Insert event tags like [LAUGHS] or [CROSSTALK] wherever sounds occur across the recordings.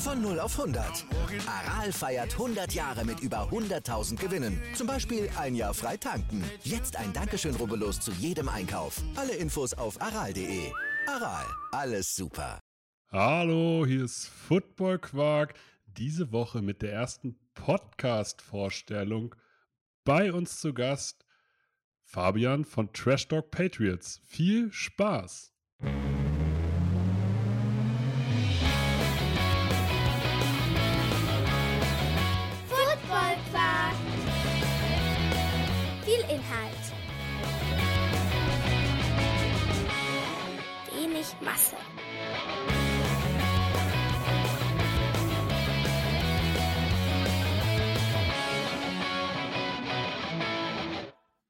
Von 0 auf 100. Aral feiert 100 Jahre mit über 100.000 Gewinnen. Zum Beispiel ein Jahr frei tanken. Jetzt ein Dankeschön, rubbellos zu jedem Einkauf. Alle Infos auf aral.de. Aral, alles super. Hallo, hier ist Football Quark. Diese Woche mit der ersten Podcast-Vorstellung. Bei uns zu Gast Fabian von Trash Dog Patriots. Viel Spaß! Masse.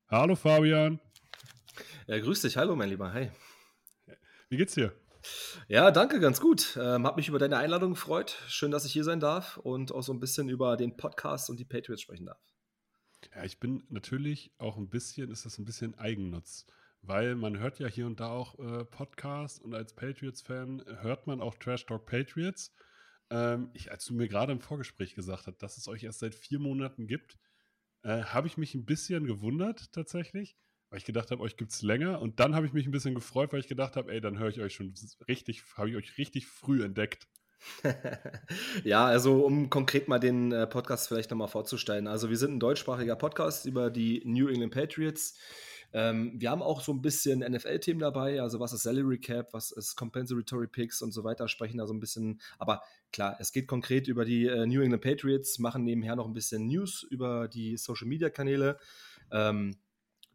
Hallo Fabian, Ja, grüß dich, hallo mein Lieber, hi. wie geht's dir? Ja, danke, ganz gut. Ähm, hab mich über deine Einladung gefreut. Schön, dass ich hier sein darf und auch so ein bisschen über den Podcast und die Patriots sprechen darf. Ja, ich bin natürlich auch ein bisschen, ist das ein bisschen Eigennutz, weil man hört ja hier und da auch äh, Podcasts und als Patriots-Fan hört man auch Trash Talk Patriots. Ähm, ich, als du mir gerade im Vorgespräch gesagt hast, dass es euch erst seit vier Monaten gibt, äh, habe ich mich ein bisschen gewundert tatsächlich, weil ich gedacht habe, euch gibt es länger und dann habe ich mich ein bisschen gefreut, weil ich gedacht habe, ey, dann höre ich euch schon richtig, habe ich euch richtig früh entdeckt. [LAUGHS] ja, also um konkret mal den äh, Podcast vielleicht nochmal vorzustellen. Also wir sind ein deutschsprachiger Podcast über die New England Patriots. Ähm, wir haben auch so ein bisschen NFL-Themen dabei, also was ist Salary Cap, was ist Compensatory Picks und so weiter, sprechen da so ein bisschen. Aber klar, es geht konkret über die äh, New England Patriots, machen nebenher noch ein bisschen News über die Social-Media-Kanäle. Ähm,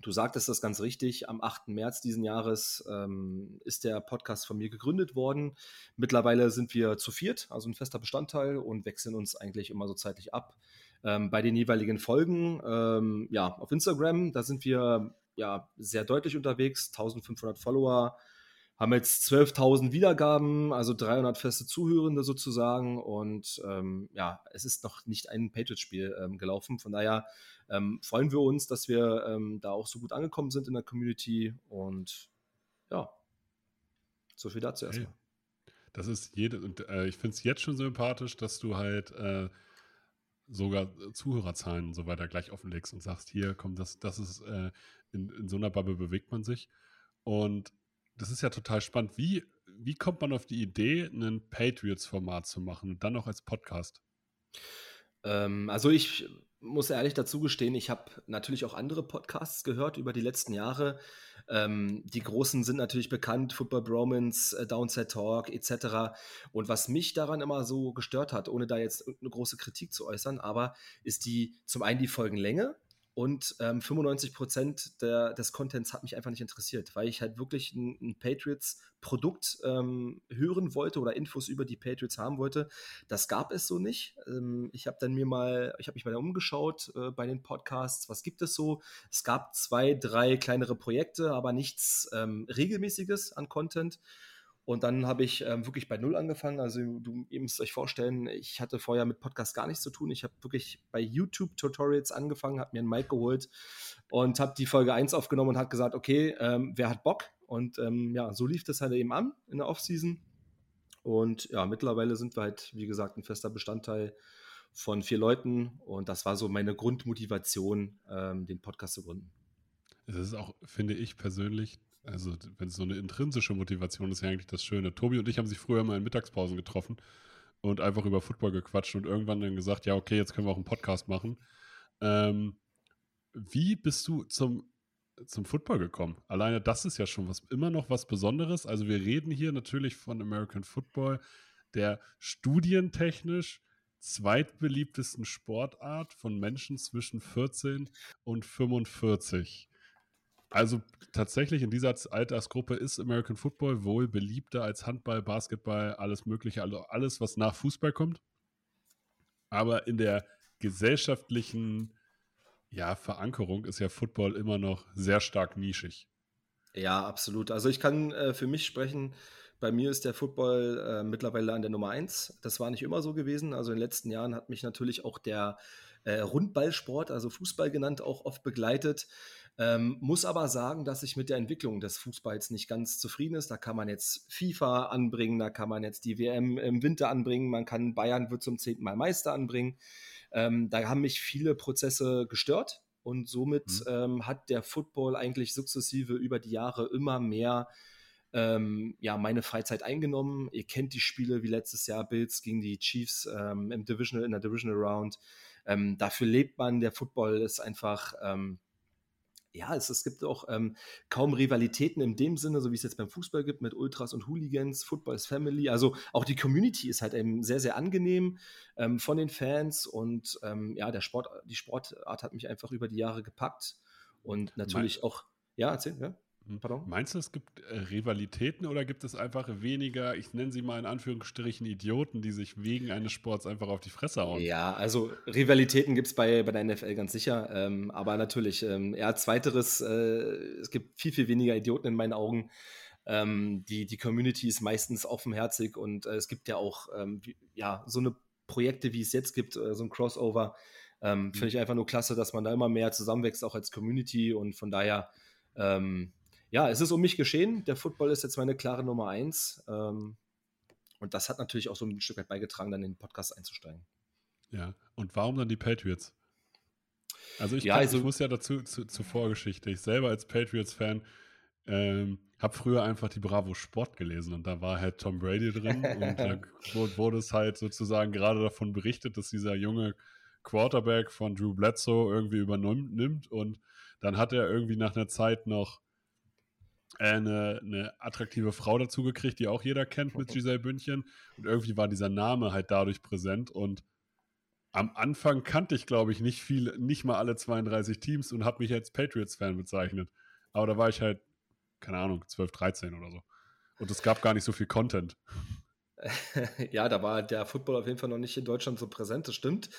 Du sagtest das ganz richtig. Am 8. März diesen Jahres ähm, ist der Podcast von mir gegründet worden. Mittlerweile sind wir zu viert, also ein fester Bestandteil und wechseln uns eigentlich immer so zeitlich ab. Ähm, bei den jeweiligen Folgen, ähm, ja, auf Instagram, da sind wir ja sehr deutlich unterwegs, 1500 Follower, haben jetzt 12.000 Wiedergaben, also 300 feste Zuhörende sozusagen. Und ähm, ja, es ist noch nicht ein Patriots-Spiel ähm, gelaufen. Von daher ähm, freuen wir uns, dass wir ähm, da auch so gut angekommen sind in der Community. Und ja, so viel dazu erstmal. Das ist jede, und äh, ich finde es jetzt schon sympathisch, dass du halt äh, sogar Zuhörerzahlen und so weiter gleich offenlegst und sagst, hier, komm, das, das ist, äh, in, in so einer Bubble bewegt man sich. Und das ist ja total spannend. Wie, wie kommt man auf die Idee, ein Patriots-Format zu machen und dann noch als Podcast? Ähm, also ich muss ehrlich dazu gestehen, ich habe natürlich auch andere Podcasts gehört über die letzten Jahre. Ähm, die großen sind natürlich bekannt, Football Bromance, äh, Downside Talk etc. Und was mich daran immer so gestört hat, ohne da jetzt eine große Kritik zu äußern, aber ist die zum einen die Folgenlänge und ähm, 95 Prozent des Contents hat mich einfach nicht interessiert, weil ich halt wirklich ein, ein Patriots-Produkt ähm, hören wollte oder Infos über die Patriots haben wollte. Das gab es so nicht. Ähm, ich habe dann mir mal, ich habe mich mal umgeschaut äh, bei den Podcasts, was gibt es so? Es gab zwei, drei kleinere Projekte, aber nichts ähm, regelmäßiges an Content. Und dann habe ich ähm, wirklich bei Null angefangen. Also du, ihr müsst euch vorstellen, ich hatte vorher mit Podcast gar nichts zu tun. Ich habe wirklich bei YouTube Tutorials angefangen, habe mir einen Mic geholt und habe die Folge 1 aufgenommen und hat gesagt, okay, ähm, wer hat Bock? Und ähm, ja, so lief das halt eben an in der Offseason. Und ja, mittlerweile sind wir halt, wie gesagt, ein fester Bestandteil von vier Leuten. Und das war so meine Grundmotivation, ähm, den Podcast zu gründen. Es ist auch, finde ich persönlich, also, wenn es so eine intrinsische Motivation ist, ja eigentlich das Schöne. Tobi und ich haben sich früher mal in Mittagspausen getroffen und einfach über Football gequatscht und irgendwann dann gesagt, ja, okay, jetzt können wir auch einen Podcast machen. Ähm, wie bist du zum, zum Football gekommen? Alleine das ist ja schon was, immer noch was Besonderes. Also, wir reden hier natürlich von American Football, der studientechnisch zweitbeliebtesten Sportart von Menschen zwischen 14 und 45. Also tatsächlich in dieser Altersgruppe ist American Football wohl beliebter als Handball, Basketball, alles Mögliche, also alles, was nach Fußball kommt? Aber in der gesellschaftlichen ja, Verankerung ist ja Football immer noch sehr stark nischig. Ja, absolut. Also ich kann äh, für mich sprechen, bei mir ist der Football äh, mittlerweile an der Nummer eins. Das war nicht immer so gewesen. Also in den letzten Jahren hat mich natürlich auch der äh, Rundballsport, also Fußball genannt, auch oft begleitet. Ähm, muss aber sagen, dass ich mit der Entwicklung des Fußballs nicht ganz zufrieden ist. Da kann man jetzt FIFA anbringen, da kann man jetzt die WM im Winter anbringen, man kann Bayern wird zum zehnten Mal Meister anbringen. Ähm, da haben mich viele Prozesse gestört und somit mhm. ähm, hat der Football eigentlich sukzessive über die Jahre immer mehr ähm, ja, meine Freizeit eingenommen. Ihr kennt die Spiele wie letztes Jahr Bills gegen die Chiefs ähm, im Divisional, in der Divisional Round. Ähm, dafür lebt man. Der Football ist einfach ähm, ja, es, es gibt auch ähm, kaum Rivalitäten in dem Sinne, so wie es jetzt beim Fußball gibt, mit Ultras und Hooligans, Football ist Family. Also auch die Community ist halt eben sehr, sehr angenehm ähm, von den Fans und ähm, ja, der Sport, die Sportart hat mich einfach über die Jahre gepackt und natürlich auch, ja, erzähl, ja. Hm. Pardon? Meinst du, es gibt äh, Rivalitäten oder gibt es einfach weniger, ich nenne sie mal in Anführungsstrichen Idioten, die sich wegen eines Sports einfach auf die Fresse hauen? Ja, also Rivalitäten gibt es bei, bei der NFL ganz sicher. Ähm, aber natürlich, ähm, eher zweiteres, äh, es gibt viel, viel weniger Idioten in meinen Augen. Ähm, die, die Community ist meistens offenherzig und äh, es gibt ja auch ähm, wie, ja, so eine Projekte, wie es jetzt gibt, äh, so ein Crossover. Ähm, mhm. Finde ich einfach nur klasse, dass man da immer mehr zusammenwächst, auch als Community und von daher ähm, ja, es ist um mich geschehen. Der Football ist jetzt meine klare Nummer eins. Ähm, und das hat natürlich auch so ein Stück weit beigetragen, dann in den Podcast einzusteigen. Ja, und warum dann die Patriots? Also ich, ja, kann, also, ich muss ja dazu zu, zur Vorgeschichte. Ich selber als Patriots-Fan ähm, habe früher einfach die Bravo Sport gelesen und da war halt Tom Brady drin [LAUGHS] und da wurde es halt sozusagen gerade davon berichtet, dass dieser junge Quarterback von Drew Bledsoe irgendwie übernimmt und dann hat er irgendwie nach einer Zeit noch eine, eine attraktive Frau dazu gekriegt, die auch jeder kennt mit Giselle Bündchen. Und irgendwie war dieser Name halt dadurch präsent. Und am Anfang kannte ich, glaube ich, nicht viel, nicht mal alle 32 Teams und habe mich als Patriots-Fan bezeichnet. Aber da war ich halt, keine Ahnung, 12, 13 oder so. Und es gab gar nicht so viel Content. [LAUGHS] ja, da war der Football auf jeden Fall noch nicht in Deutschland so präsent, das stimmt.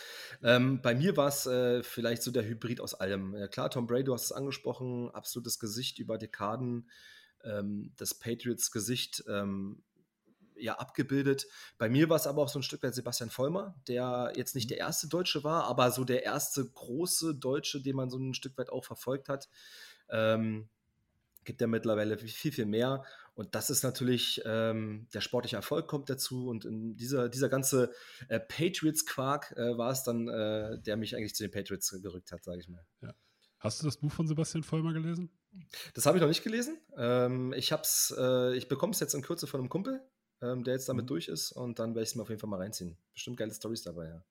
Ähm, bei mir war es äh, vielleicht so der Hybrid aus allem. Ja, klar, Tom Brady, du hast es angesprochen, absolutes Gesicht über Dekaden, ähm, das Patriots-Gesicht ähm, ja abgebildet. Bei mir war es aber auch so ein Stück weit Sebastian Vollmer, der jetzt nicht mhm. der erste Deutsche war, aber so der erste große Deutsche, den man so ein Stück weit auch verfolgt hat. Ähm, gibt ja mittlerweile viel, viel mehr. Und das ist natürlich, ähm, der sportliche Erfolg kommt dazu. Und in dieser, dieser ganze äh, Patriots-Quark äh, war es dann, äh, der mich eigentlich zu den Patriots gerückt hat, sage ich mal. Ja. Hast du das Buch von Sebastian Vollmer gelesen? Das habe ich noch nicht gelesen. Ähm, ich äh, ich bekomme es jetzt in Kürze von einem Kumpel, ähm, der jetzt damit mhm. durch ist. Und dann werde ich es mir auf jeden Fall mal reinziehen. Bestimmt geile Stories dabei, ja.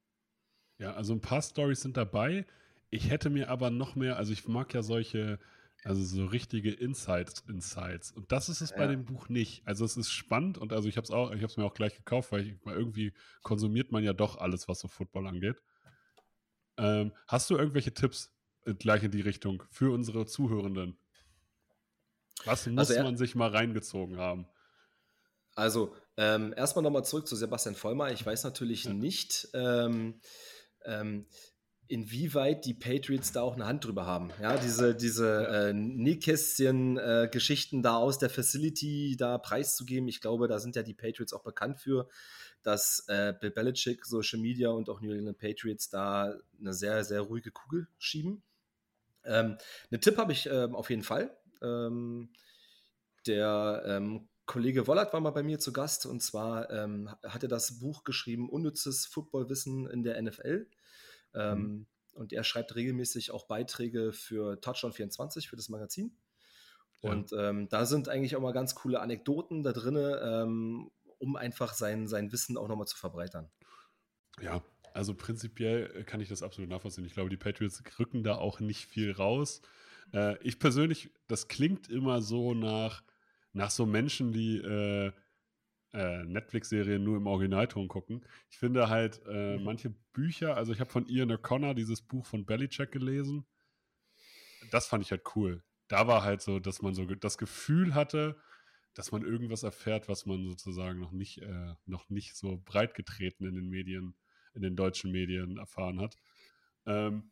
Ja, also ein paar Stories sind dabei. Ich hätte mir aber noch mehr, also ich mag ja solche also so richtige Insights, Insights. Und das ist es ja. bei dem Buch nicht. Also es ist spannend und also ich habe es auch, ich habe es mir auch gleich gekauft, weil, ich, irgendwie konsumiert man ja doch alles, was so Football angeht. Ähm, hast du irgendwelche Tipps äh, gleich in die Richtung für unsere Zuhörenden? Was muss also man sich mal reingezogen haben? Also ähm, erstmal nochmal zurück zu Sebastian Vollmer. Ich weiß natürlich ja. nicht, ähm, ähm, inwieweit die Patriots da auch eine Hand drüber haben. Ja, diese, diese äh, Nähkästchen-Geschichten äh, da aus der Facility da preiszugeben. Ich glaube, da sind ja die Patriots auch bekannt für, dass äh, Bill Belichick, Social Media und auch New England Patriots da eine sehr, sehr ruhige Kugel schieben. Ähm, einen Tipp habe ich ähm, auf jeden Fall. Ähm, der ähm, Kollege Wollert war mal bei mir zu Gast und zwar ähm, hat er das Buch geschrieben, Unnützes Footballwissen in der NFL. Ähm, mhm. Und er schreibt regelmäßig auch Beiträge für Touchdown 24, für das Magazin. Ja. Und ähm, da sind eigentlich auch mal ganz coole Anekdoten da drin, ähm, um einfach sein, sein Wissen auch nochmal zu verbreitern. Ja, also prinzipiell kann ich das absolut nachvollziehen. Ich glaube, die Patriots rücken da auch nicht viel raus. Äh, ich persönlich, das klingt immer so nach, nach so Menschen, die äh, äh, Netflix-Serien nur im Originalton gucken. Ich finde halt äh, mhm. manche Bücher, also ich habe von Ian O'Connor dieses Buch von Bellycheck gelesen. Das fand ich halt cool. Da war halt so, dass man so das Gefühl hatte, dass man irgendwas erfährt, was man sozusagen noch nicht, äh, noch nicht so breit getreten in den Medien in den deutschen Medien erfahren hat. Ähm,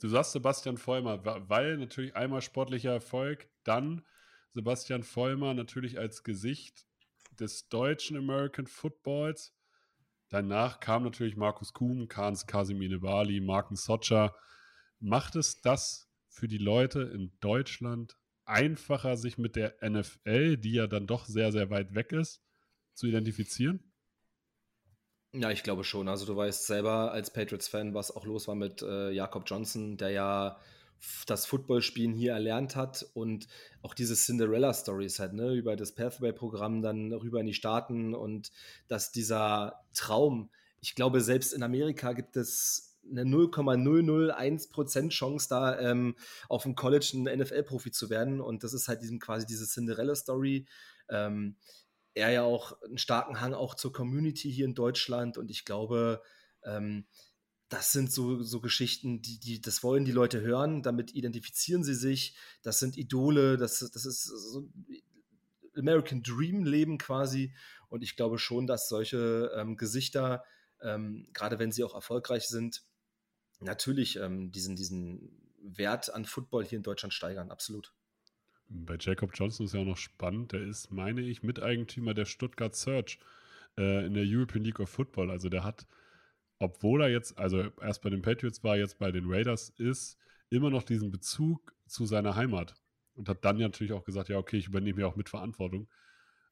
du sagst Sebastian Vollmer, weil natürlich einmal sportlicher Erfolg, dann Sebastian Vollmer natürlich als Gesicht des deutschen American Footballs. Danach kam natürlich Markus Kuhn, Kans Kasimine Bali, Marken Socha. Macht es das für die Leute in Deutschland einfacher, sich mit der NFL, die ja dann doch sehr, sehr weit weg ist, zu identifizieren? Ja, ich glaube schon. Also du weißt selber als Patriots-Fan, was auch los war mit äh, Jakob Johnson, der ja das Footballspielen hier erlernt hat und auch diese Cinderella-Stories hat, ne, über das Pathway-Programm dann rüber in die Staaten und dass dieser Traum, ich glaube, selbst in Amerika gibt es eine 0,001% Chance, da ähm, auf dem College ein NFL-Profi zu werden. Und das ist halt diesem quasi diese Cinderella-Story. Ähm, er ja auch einen starken Hang auch zur Community hier in Deutschland und ich glaube, ähm, das sind so, so Geschichten, die, die, das wollen die Leute hören, damit identifizieren sie sich, das sind Idole, das, das ist so American Dream Leben quasi und ich glaube schon, dass solche ähm, Gesichter, ähm, gerade wenn sie auch erfolgreich sind, natürlich ähm, diesen, diesen Wert an Football hier in Deutschland steigern, absolut. Bei Jacob Johnson ist ja auch noch spannend. Der ist, meine ich, Miteigentümer der Stuttgart Search äh, in der European League of Football. Also der hat, obwohl er jetzt, also erst bei den Patriots war, jetzt bei den Raiders ist, immer noch diesen Bezug zu seiner Heimat. Und hat dann natürlich auch gesagt, ja, okay, ich übernehme ja auch mit Verantwortung,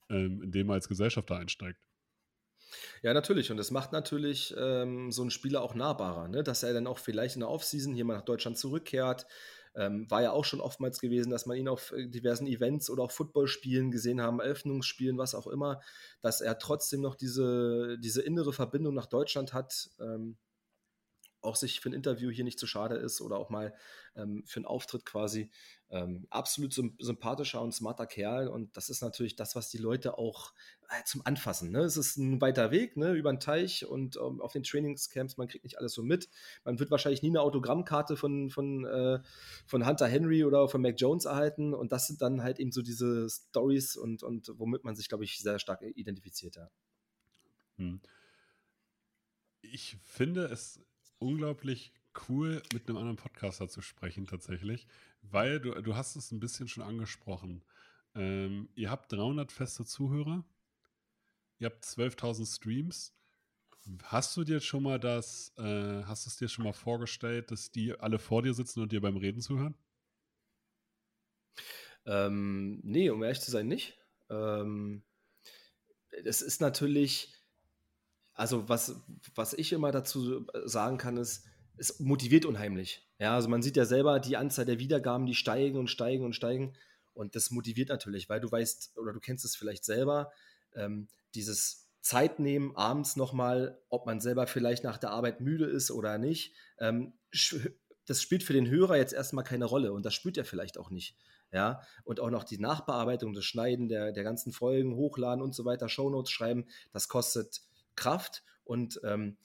ähm, indem er als Gesellschafter einsteigt. Ja, natürlich. Und das macht natürlich ähm, so einen Spieler auch nahbarer, ne? dass er dann auch vielleicht in der Offseason hier mal nach Deutschland zurückkehrt, ähm, war ja auch schon oftmals gewesen, dass man ihn auf äh, diversen Events oder auch Footballspielen gesehen haben, Eröffnungsspielen, was auch immer, dass er trotzdem noch diese, diese innere Verbindung nach Deutschland hat. Ähm, auch sich für ein Interview hier nicht zu schade ist oder auch mal ähm, für einen Auftritt quasi. Ähm, absolut sympathischer und smarter Kerl und das ist natürlich das, was die Leute auch äh, zum Anfassen. Ne? Es ist ein weiter Weg ne? über den Teich und ähm, auf den Trainingscamps, man kriegt nicht alles so mit. Man wird wahrscheinlich nie eine Autogrammkarte von, von, äh, von Hunter Henry oder von Mac Jones erhalten und das sind dann halt eben so diese Stories und, und womit man sich, glaube ich, sehr stark identifiziert. Ja. Hm. Ich finde es unglaublich cool, mit einem anderen Podcaster zu sprechen, tatsächlich, weil du, du hast es ein bisschen schon angesprochen. Ähm, ihr habt 300 feste Zuhörer, ihr habt 12.000 Streams. Hast du dir schon mal das, äh, hast du es dir schon mal vorgestellt, dass die alle vor dir sitzen und dir beim Reden zuhören? Ähm, nee, um ehrlich zu sein, nicht. Ähm, es ist natürlich, also was, was ich immer dazu sagen kann, ist, es motiviert unheimlich. Ja, also man sieht ja selber die Anzahl der Wiedergaben, die steigen und steigen und steigen. Und das motiviert natürlich, weil du weißt, oder du kennst es vielleicht selber, ähm, dieses Zeit nehmen, abends nochmal, ob man selber vielleicht nach der Arbeit müde ist oder nicht, ähm, das spielt für den Hörer jetzt erstmal keine Rolle und das spürt er vielleicht auch nicht. Ja, und auch noch die Nachbearbeitung, das Schneiden der, der ganzen Folgen, hochladen und so weiter, Shownotes schreiben, das kostet Kraft und ähm,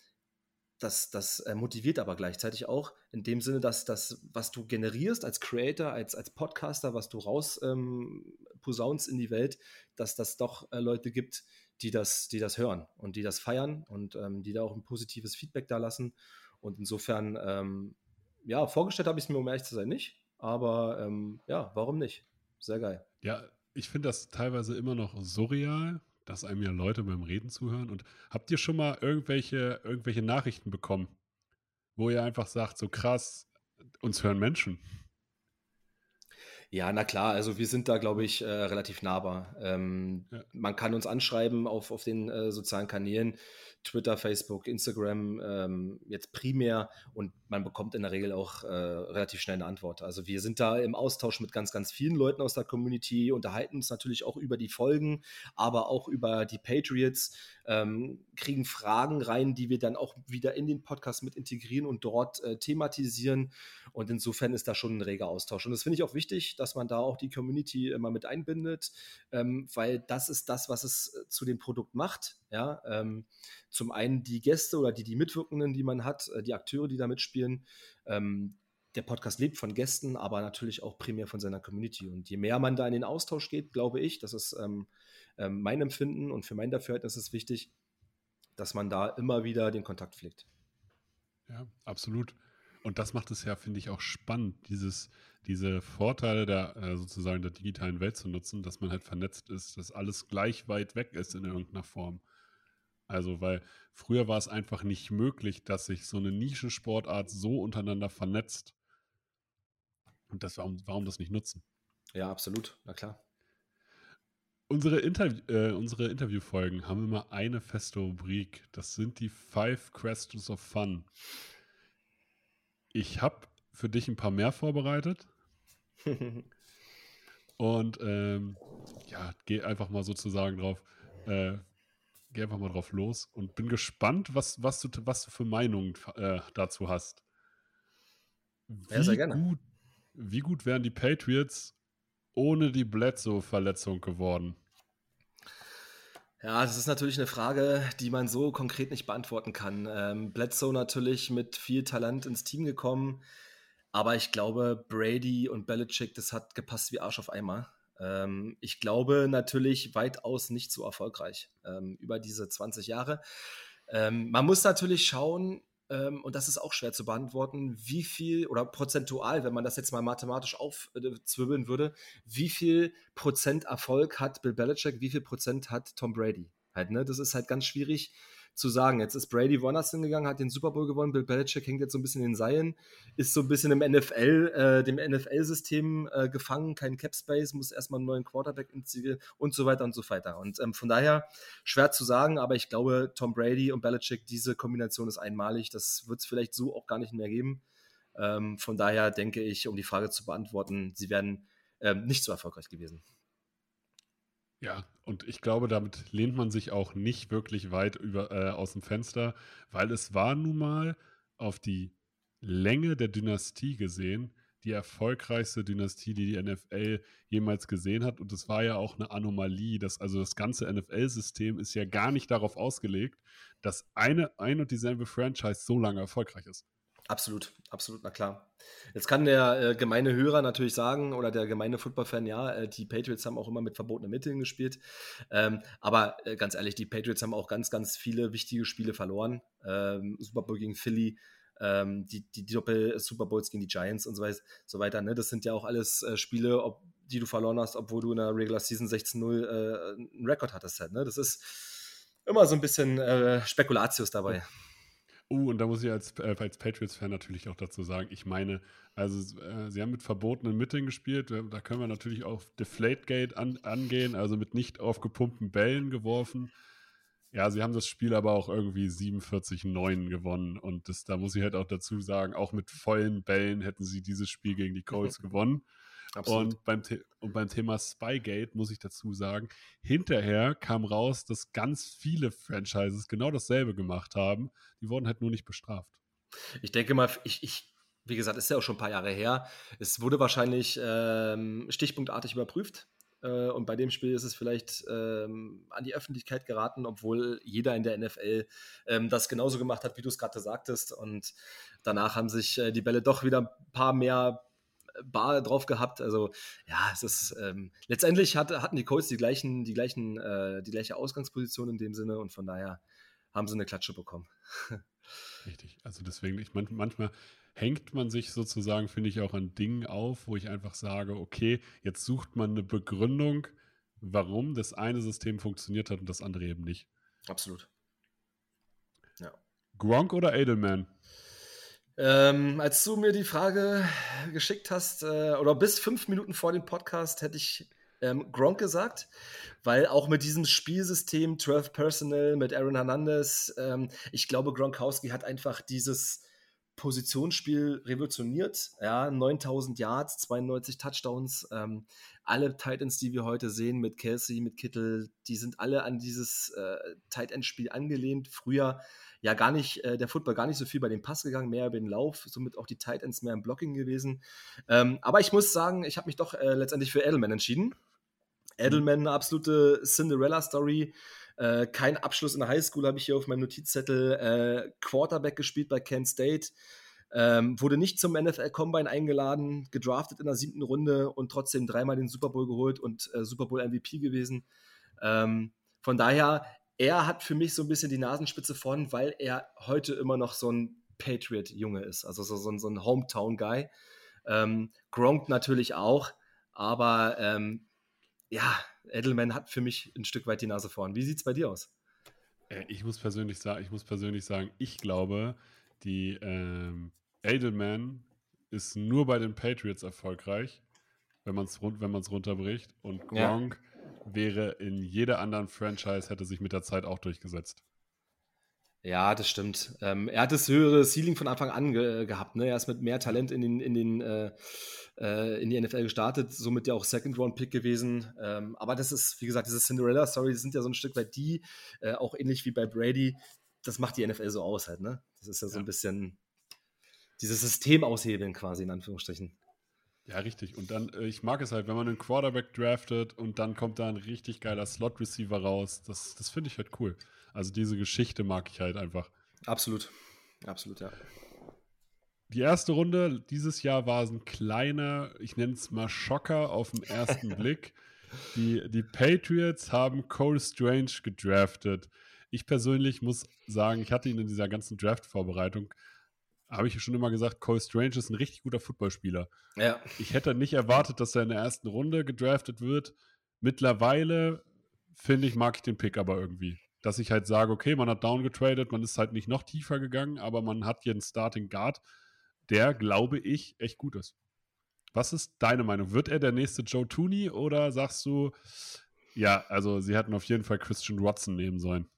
das, das äh, motiviert aber gleichzeitig auch in dem Sinne, dass das, was du generierst als Creator, als, als Podcaster, was du raus ähm, posaunst in die Welt, dass das doch äh, Leute gibt, die das, die das hören und die das feiern und ähm, die da auch ein positives Feedback da lassen. Und insofern, ähm, ja, vorgestellt habe ich es mir, um ehrlich zu sein, nicht. Aber ähm, ja, warum nicht? Sehr geil. Ja, ich finde das teilweise immer noch surreal, dass einem ja Leute beim Reden zuhören. Und habt ihr schon mal irgendwelche, irgendwelche Nachrichten bekommen, wo ihr einfach sagt, so krass, uns hören Menschen? Ja, na klar, also wir sind da, glaube ich, äh, relativ nahbar. Ähm, ja. Man kann uns anschreiben auf, auf den äh, sozialen Kanälen. Twitter, Facebook, Instagram ähm, jetzt primär und man bekommt in der Regel auch äh, relativ schnell eine Antwort. Also wir sind da im Austausch mit ganz, ganz vielen Leuten aus der Community, unterhalten uns natürlich auch über die Folgen, aber auch über die Patriots, ähm, kriegen Fragen rein, die wir dann auch wieder in den Podcast mit integrieren und dort äh, thematisieren. Und insofern ist da schon ein reger Austausch. Und das finde ich auch wichtig, dass man da auch die Community immer mit einbindet, ähm, weil das ist das, was es äh, zu dem Produkt macht. Ja, ähm, zum einen die Gäste oder die, die Mitwirkenden, die man hat, äh, die Akteure, die da mitspielen. Ähm, der Podcast lebt von Gästen, aber natürlich auch primär von seiner Community. Und je mehr man da in den Austausch geht, glaube ich, das ist ähm, mein Empfinden und für mein Dafürhalten ist es wichtig, dass man da immer wieder den Kontakt pflegt. Ja, absolut. Und das macht es ja, finde ich, auch spannend, dieses, diese Vorteile der äh, sozusagen der digitalen Welt zu nutzen, dass man halt vernetzt ist, dass alles gleich weit weg ist in irgendeiner Form. Also, weil früher war es einfach nicht möglich, dass sich so eine Nischensportart so untereinander vernetzt. Und das, warum, warum das nicht nutzen? Ja, absolut, na klar. Unsere, Interv äh, unsere Interviewfolgen haben immer eine feste Rubrik. Das sind die Five Questions of Fun. Ich habe für dich ein paar mehr vorbereitet. [LAUGHS] Und ähm, ja, geh einfach mal sozusagen drauf, äh, geh einfach mal drauf los und bin gespannt, was, was, du, was du für Meinungen äh, dazu hast. Wie, ja, sehr gerne. Gut, wie gut wären die Patriots ohne die Bledsoe-Verletzung geworden? Ja, das ist natürlich eine Frage, die man so konkret nicht beantworten kann. Ähm, Bledsoe natürlich mit viel Talent ins Team gekommen, aber ich glaube, Brady und Belichick, das hat gepasst wie Arsch auf Eimer. Ähm, ich glaube natürlich weitaus nicht so erfolgreich ähm, über diese 20 Jahre. Ähm, man muss natürlich schauen, und das ist auch schwer zu beantworten, wie viel oder prozentual, wenn man das jetzt mal mathematisch aufzwirbeln würde, wie viel Prozent Erfolg hat Bill Belichick, wie viel Prozent hat Tom Brady? Halt, ne? Das ist halt ganz schwierig zu sagen. Jetzt ist Brady woanders hingegangen, hat den Super Bowl gewonnen, Bill Belichick hängt jetzt so ein bisschen in den Seilen, ist so ein bisschen im NFL, äh, dem NFL-System äh, gefangen, kein Cap Space, muss erstmal einen neuen Quarterback Ziel und so weiter und so weiter. Und ähm, von daher schwer zu sagen, aber ich glaube, Tom Brady und Belichick, diese Kombination ist einmalig. Das wird es vielleicht so auch gar nicht mehr geben. Ähm, von daher denke ich, um die Frage zu beantworten, sie werden ähm, nicht so erfolgreich gewesen. Ja, und ich glaube, damit lehnt man sich auch nicht wirklich weit über, äh, aus dem Fenster, weil es war nun mal auf die Länge der Dynastie gesehen die erfolgreichste Dynastie, die die NFL jemals gesehen hat. Und es war ja auch eine Anomalie, dass also das ganze NFL-System ist ja gar nicht darauf ausgelegt, dass eine ein und dieselbe Franchise so lange erfolgreich ist. Absolut, absolut, na klar. Jetzt kann der äh, gemeine Hörer natürlich sagen oder der gemeine Football-Fan, ja, äh, die Patriots haben auch immer mit verbotenen Mitteln gespielt. Ähm, aber äh, ganz ehrlich, die Patriots haben auch ganz, ganz viele wichtige Spiele verloren. Ähm, Super Bowl gegen Philly, ähm, die, die, die Doppel-Super Bowls gegen die Giants und so, weiter. So weiter ne? Das sind ja auch alles äh, Spiele, ob, die du verloren hast, obwohl du in der Regular Season 16-0 äh, einen Rekord hattest. Halt, ne? Das ist immer so ein bisschen äh, Spekulatius dabei. Uh, und da muss ich als, äh, als Patriots-Fan natürlich auch dazu sagen, ich meine, also äh, sie haben mit verbotenen Mitteln gespielt, da können wir natürlich auch Deflategate an, angehen, also mit nicht aufgepumpten Bällen geworfen. Ja, sie haben das Spiel aber auch irgendwie 47-9 gewonnen und das, da muss ich halt auch dazu sagen, auch mit vollen Bällen hätten sie dieses Spiel gegen die Colts [LAUGHS] gewonnen. Und beim, und beim Thema Spygate muss ich dazu sagen, hinterher kam raus, dass ganz viele Franchises genau dasselbe gemacht haben. Die wurden halt nur nicht bestraft. Ich denke mal, ich, ich wie gesagt, ist ja auch schon ein paar Jahre her. Es wurde wahrscheinlich ähm, stichpunktartig überprüft. Äh, und bei dem Spiel ist es vielleicht ähm, an die Öffentlichkeit geraten, obwohl jeder in der NFL ähm, das genauso gemacht hat, wie du es gerade sagtest. Und danach haben sich äh, die Bälle doch wieder ein paar mehr Bar drauf gehabt. Also ja, es ist ähm, letztendlich hat, hatten die Colts die gleichen, die gleichen, äh, die gleiche Ausgangsposition in dem Sinne und von daher haben sie eine Klatsche bekommen. Richtig. Also deswegen, ich man, manchmal hängt man sich sozusagen, finde ich, auch an Dingen auf, wo ich einfach sage, okay, jetzt sucht man eine Begründung, warum das eine System funktioniert hat und das andere eben nicht. Absolut. Ja. Gronk oder Edelman? Ähm, als du mir die Frage geschickt hast, äh, oder bis fünf Minuten vor dem Podcast, hätte ich ähm, Gronk gesagt, weil auch mit diesem Spielsystem 12 Personal mit Aaron Hernandez, ähm, ich glaube, Gronkowski hat einfach dieses Positionsspiel revolutioniert. Ja, 9000 Yards, 92 Touchdowns. Ähm, alle Titans, die wir heute sehen, mit Kelsey, mit Kittel, die sind alle an dieses äh, Tight End Spiel angelehnt. Früher ja gar nicht, äh, der Football gar nicht so viel bei dem Pass gegangen, mehr über den Lauf, somit auch die Tight Ends mehr im Blocking gewesen. Ähm, aber ich muss sagen, ich habe mich doch äh, letztendlich für Edelman entschieden. Edelman, eine absolute Cinderella-Story. Äh, kein Abschluss in der Highschool habe ich hier auf meinem Notizzettel. Äh, Quarterback gespielt bei Kent State. Ähm, wurde nicht zum NFL Combine eingeladen, gedraftet in der siebten Runde und trotzdem dreimal den Super Bowl geholt und äh, Super Bowl MVP gewesen. Ähm, von daher er hat für mich so ein bisschen die Nasenspitze vorn, weil er heute immer noch so ein Patriot-Junge ist, also so, so, so ein Hometown-Guy. Ähm, Gronk natürlich auch, aber ähm, ja, Edelman hat für mich ein Stück weit die Nase vorn. Wie sieht es bei dir aus? Äh, ich muss persönlich sagen, ich muss persönlich sagen, ich glaube, die ähm, Edelman ist nur bei den Patriots erfolgreich, wenn man es wenn runterbricht. Und Gronk ja. wäre in jeder anderen Franchise, hätte sich mit der Zeit auch durchgesetzt. Ja, das stimmt. Ähm, er hat das höhere Ceiling von Anfang an ge gehabt. Ne? Er ist mit mehr Talent in, den, in, den, äh, äh in die NFL gestartet, somit ja auch Second-Round-Pick gewesen. Ähm, aber das ist, wie gesagt, diese Cinderella-Story, die sind ja so ein Stück weit die, äh, auch ähnlich wie bei Brady, das macht die NFL so aus halt. Ne? Das ist ja so ja. ein bisschen dieses System aushebeln quasi, in Anführungsstrichen. Ja, richtig. Und dann, äh, ich mag es halt, wenn man einen Quarterback draftet und dann kommt da ein richtig geiler Slot-Receiver raus. Das, das finde ich halt cool. Also diese Geschichte mag ich halt einfach. Absolut. Absolut, ja. Die erste Runde dieses Jahr war ein kleiner, ich nenne es mal Schocker auf den ersten [LAUGHS] Blick. Die, die Patriots haben Cole Strange gedraftet. Ich persönlich muss sagen, ich hatte ihn in dieser ganzen Draft-Vorbereitung habe ich schon immer gesagt, Cole Strange ist ein richtig guter Footballspieler. Ja. Ich hätte nicht erwartet, dass er in der ersten Runde gedraftet wird. Mittlerweile, finde ich, mag ich den Pick aber irgendwie. Dass ich halt sage, okay, man hat downgetradet, man ist halt nicht noch tiefer gegangen, aber man hat hier einen Starting Guard, der, glaube ich, echt gut ist. Was ist deine Meinung? Wird er der nächste Joe Tooney oder sagst du, ja, also sie hätten auf jeden Fall Christian Watson nehmen sollen?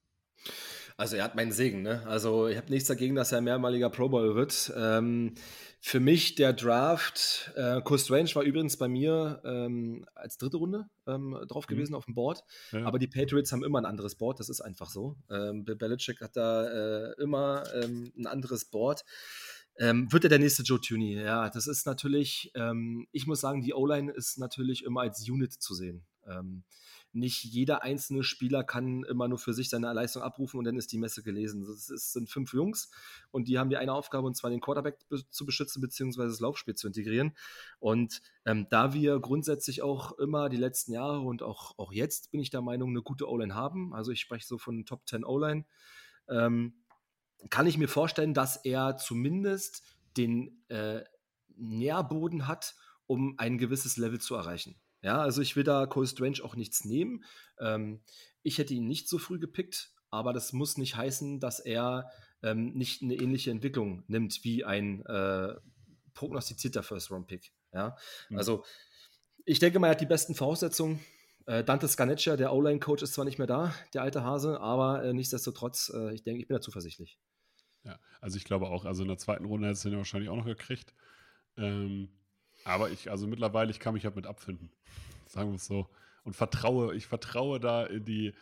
Also er hat meinen Segen, ne? Also ich habe nichts dagegen, dass er mehrmaliger Pro Bowl wird. Ähm, für mich der Draft, äh, Cole Strange war übrigens bei mir ähm, als dritte Runde ähm, drauf mhm. gewesen auf dem Board. Ja. Aber die Patriots haben immer ein anderes Board, das ist einfach so. Ähm, Bill Belichick hat da äh, immer ähm, ein anderes Board. Ähm, wird er der nächste Joe Tooney? Ja, das ist natürlich, ähm, ich muss sagen, die O-Line ist natürlich immer als Unit zu sehen. Ähm, nicht jeder einzelne Spieler kann immer nur für sich seine Leistung abrufen und dann ist die Messe gelesen. Es sind fünf Jungs und die haben die eine Aufgabe und zwar den Quarterback zu beschützen bzw. das Laufspiel zu integrieren. Und ähm, da wir grundsätzlich auch immer die letzten Jahre und auch, auch jetzt bin ich der Meinung, eine gute O-Line haben, also ich spreche so von Top 10 O-Line, ähm, kann ich mir vorstellen, dass er zumindest den äh, Nährboden hat, um ein gewisses Level zu erreichen. Ja, also ich will da Cole Strange auch nichts nehmen. Ähm, ich hätte ihn nicht so früh gepickt, aber das muss nicht heißen, dass er ähm, nicht eine ähnliche Entwicklung nimmt wie ein äh, prognostizierter First-Round-Pick. Ja, mhm. also ich denke mal, er hat die besten Voraussetzungen. Äh, Dante Scaneccia, der O-Line-Coach, ist zwar nicht mehr da, der alte Hase, aber äh, nichtsdestotrotz, äh, ich denke, ich bin da zuversichtlich. Ja, also ich glaube auch, also in der zweiten Runde hättest du ihn wahrscheinlich auch noch gekriegt. Ähm, aber ich, also mittlerweile, ich kann mich halt mit abfinden. Sagen wir es so. Und vertraue, ich vertraue da in die,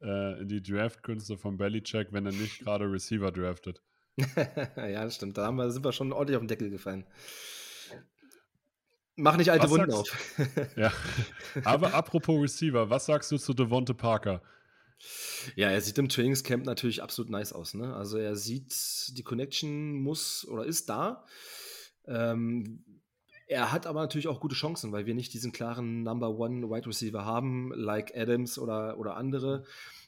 äh, in die Draft-Künste von Belichick, wenn er nicht gerade Receiver draftet. [LAUGHS] ja, das stimmt. Da wir, sind wir schon ordentlich auf den Deckel gefallen. Mach nicht alte was Wunden auf. ja. [LAUGHS] Aber apropos Receiver, was sagst du zu Devonte Parker? Ja, er sieht im Trainingscamp natürlich absolut nice aus. Ne? Also er sieht, die Connection muss oder ist da. Ähm, er hat aber natürlich auch gute Chancen, weil wir nicht diesen klaren Number One Wide Receiver haben, like Adams oder, oder andere.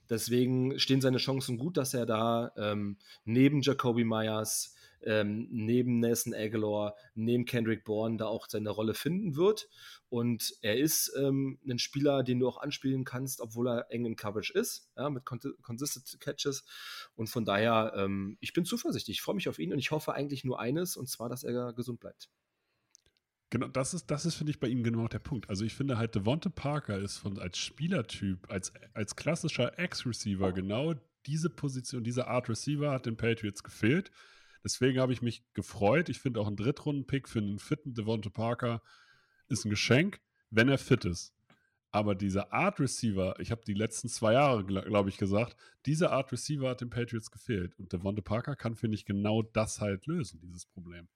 Deswegen stehen seine Chancen gut, dass er da ähm, neben Jacoby Myers, ähm, neben Nelson Aguilar, neben Kendrick Bourne da auch seine Rolle finden wird. Und er ist ähm, ein Spieler, den du auch anspielen kannst, obwohl er eng in Coverage ist, ja, mit Consistent Catches. Und von daher, ähm, ich bin zuversichtlich, ich freue mich auf ihn und ich hoffe eigentlich nur eines, und zwar, dass er gesund bleibt. Genau, das ist, das ist, finde ich, bei ihm genau der Punkt. Also ich finde halt, Devonte Parker ist von als Spielertyp, als, als klassischer Ex-Receiver genau diese Position, diese Art Receiver hat den Patriots gefehlt. Deswegen habe ich mich gefreut. Ich finde auch ein Drittrunden-Pick für einen fitten Devonte Parker ist ein Geschenk, wenn er fit ist. Aber diese Art Receiver, ich habe die letzten zwei Jahre, glaube ich, gesagt, diese Art Receiver hat den Patriots gefehlt. Und Devonte Parker kann, finde ich, genau das halt lösen, dieses Problem.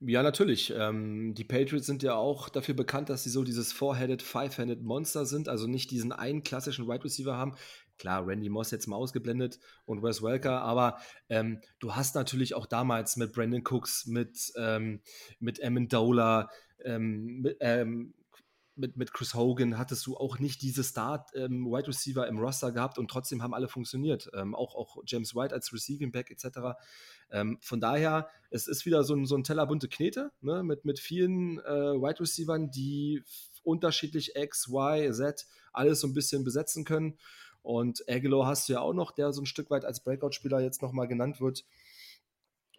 Ja, natürlich. Ähm, die Patriots sind ja auch dafür bekannt, dass sie so dieses Four-Headed, Five-Handed Monster sind, also nicht diesen einen klassischen Wide Receiver haben. Klar, Randy Moss jetzt mal ausgeblendet und Wes Welker, aber ähm, du hast natürlich auch damals mit Brandon Cooks, mit, ähm, mit Amendola, ähm, mit, ähm, mit, mit Chris Hogan hattest du auch nicht diese Start-Wide ähm, Receiver im Roster gehabt und trotzdem haben alle funktioniert. Ähm, auch, auch James White als Receiving Back etc. Ähm, von daher, es ist wieder so ein, so ein Teller bunte Knete ne? mit, mit vielen äh, Wide Receivern, die unterschiedlich X, Y, Z alles so ein bisschen besetzen können. Und Aguilar hast du ja auch noch, der so ein Stück weit als Breakout-Spieler jetzt nochmal genannt wird.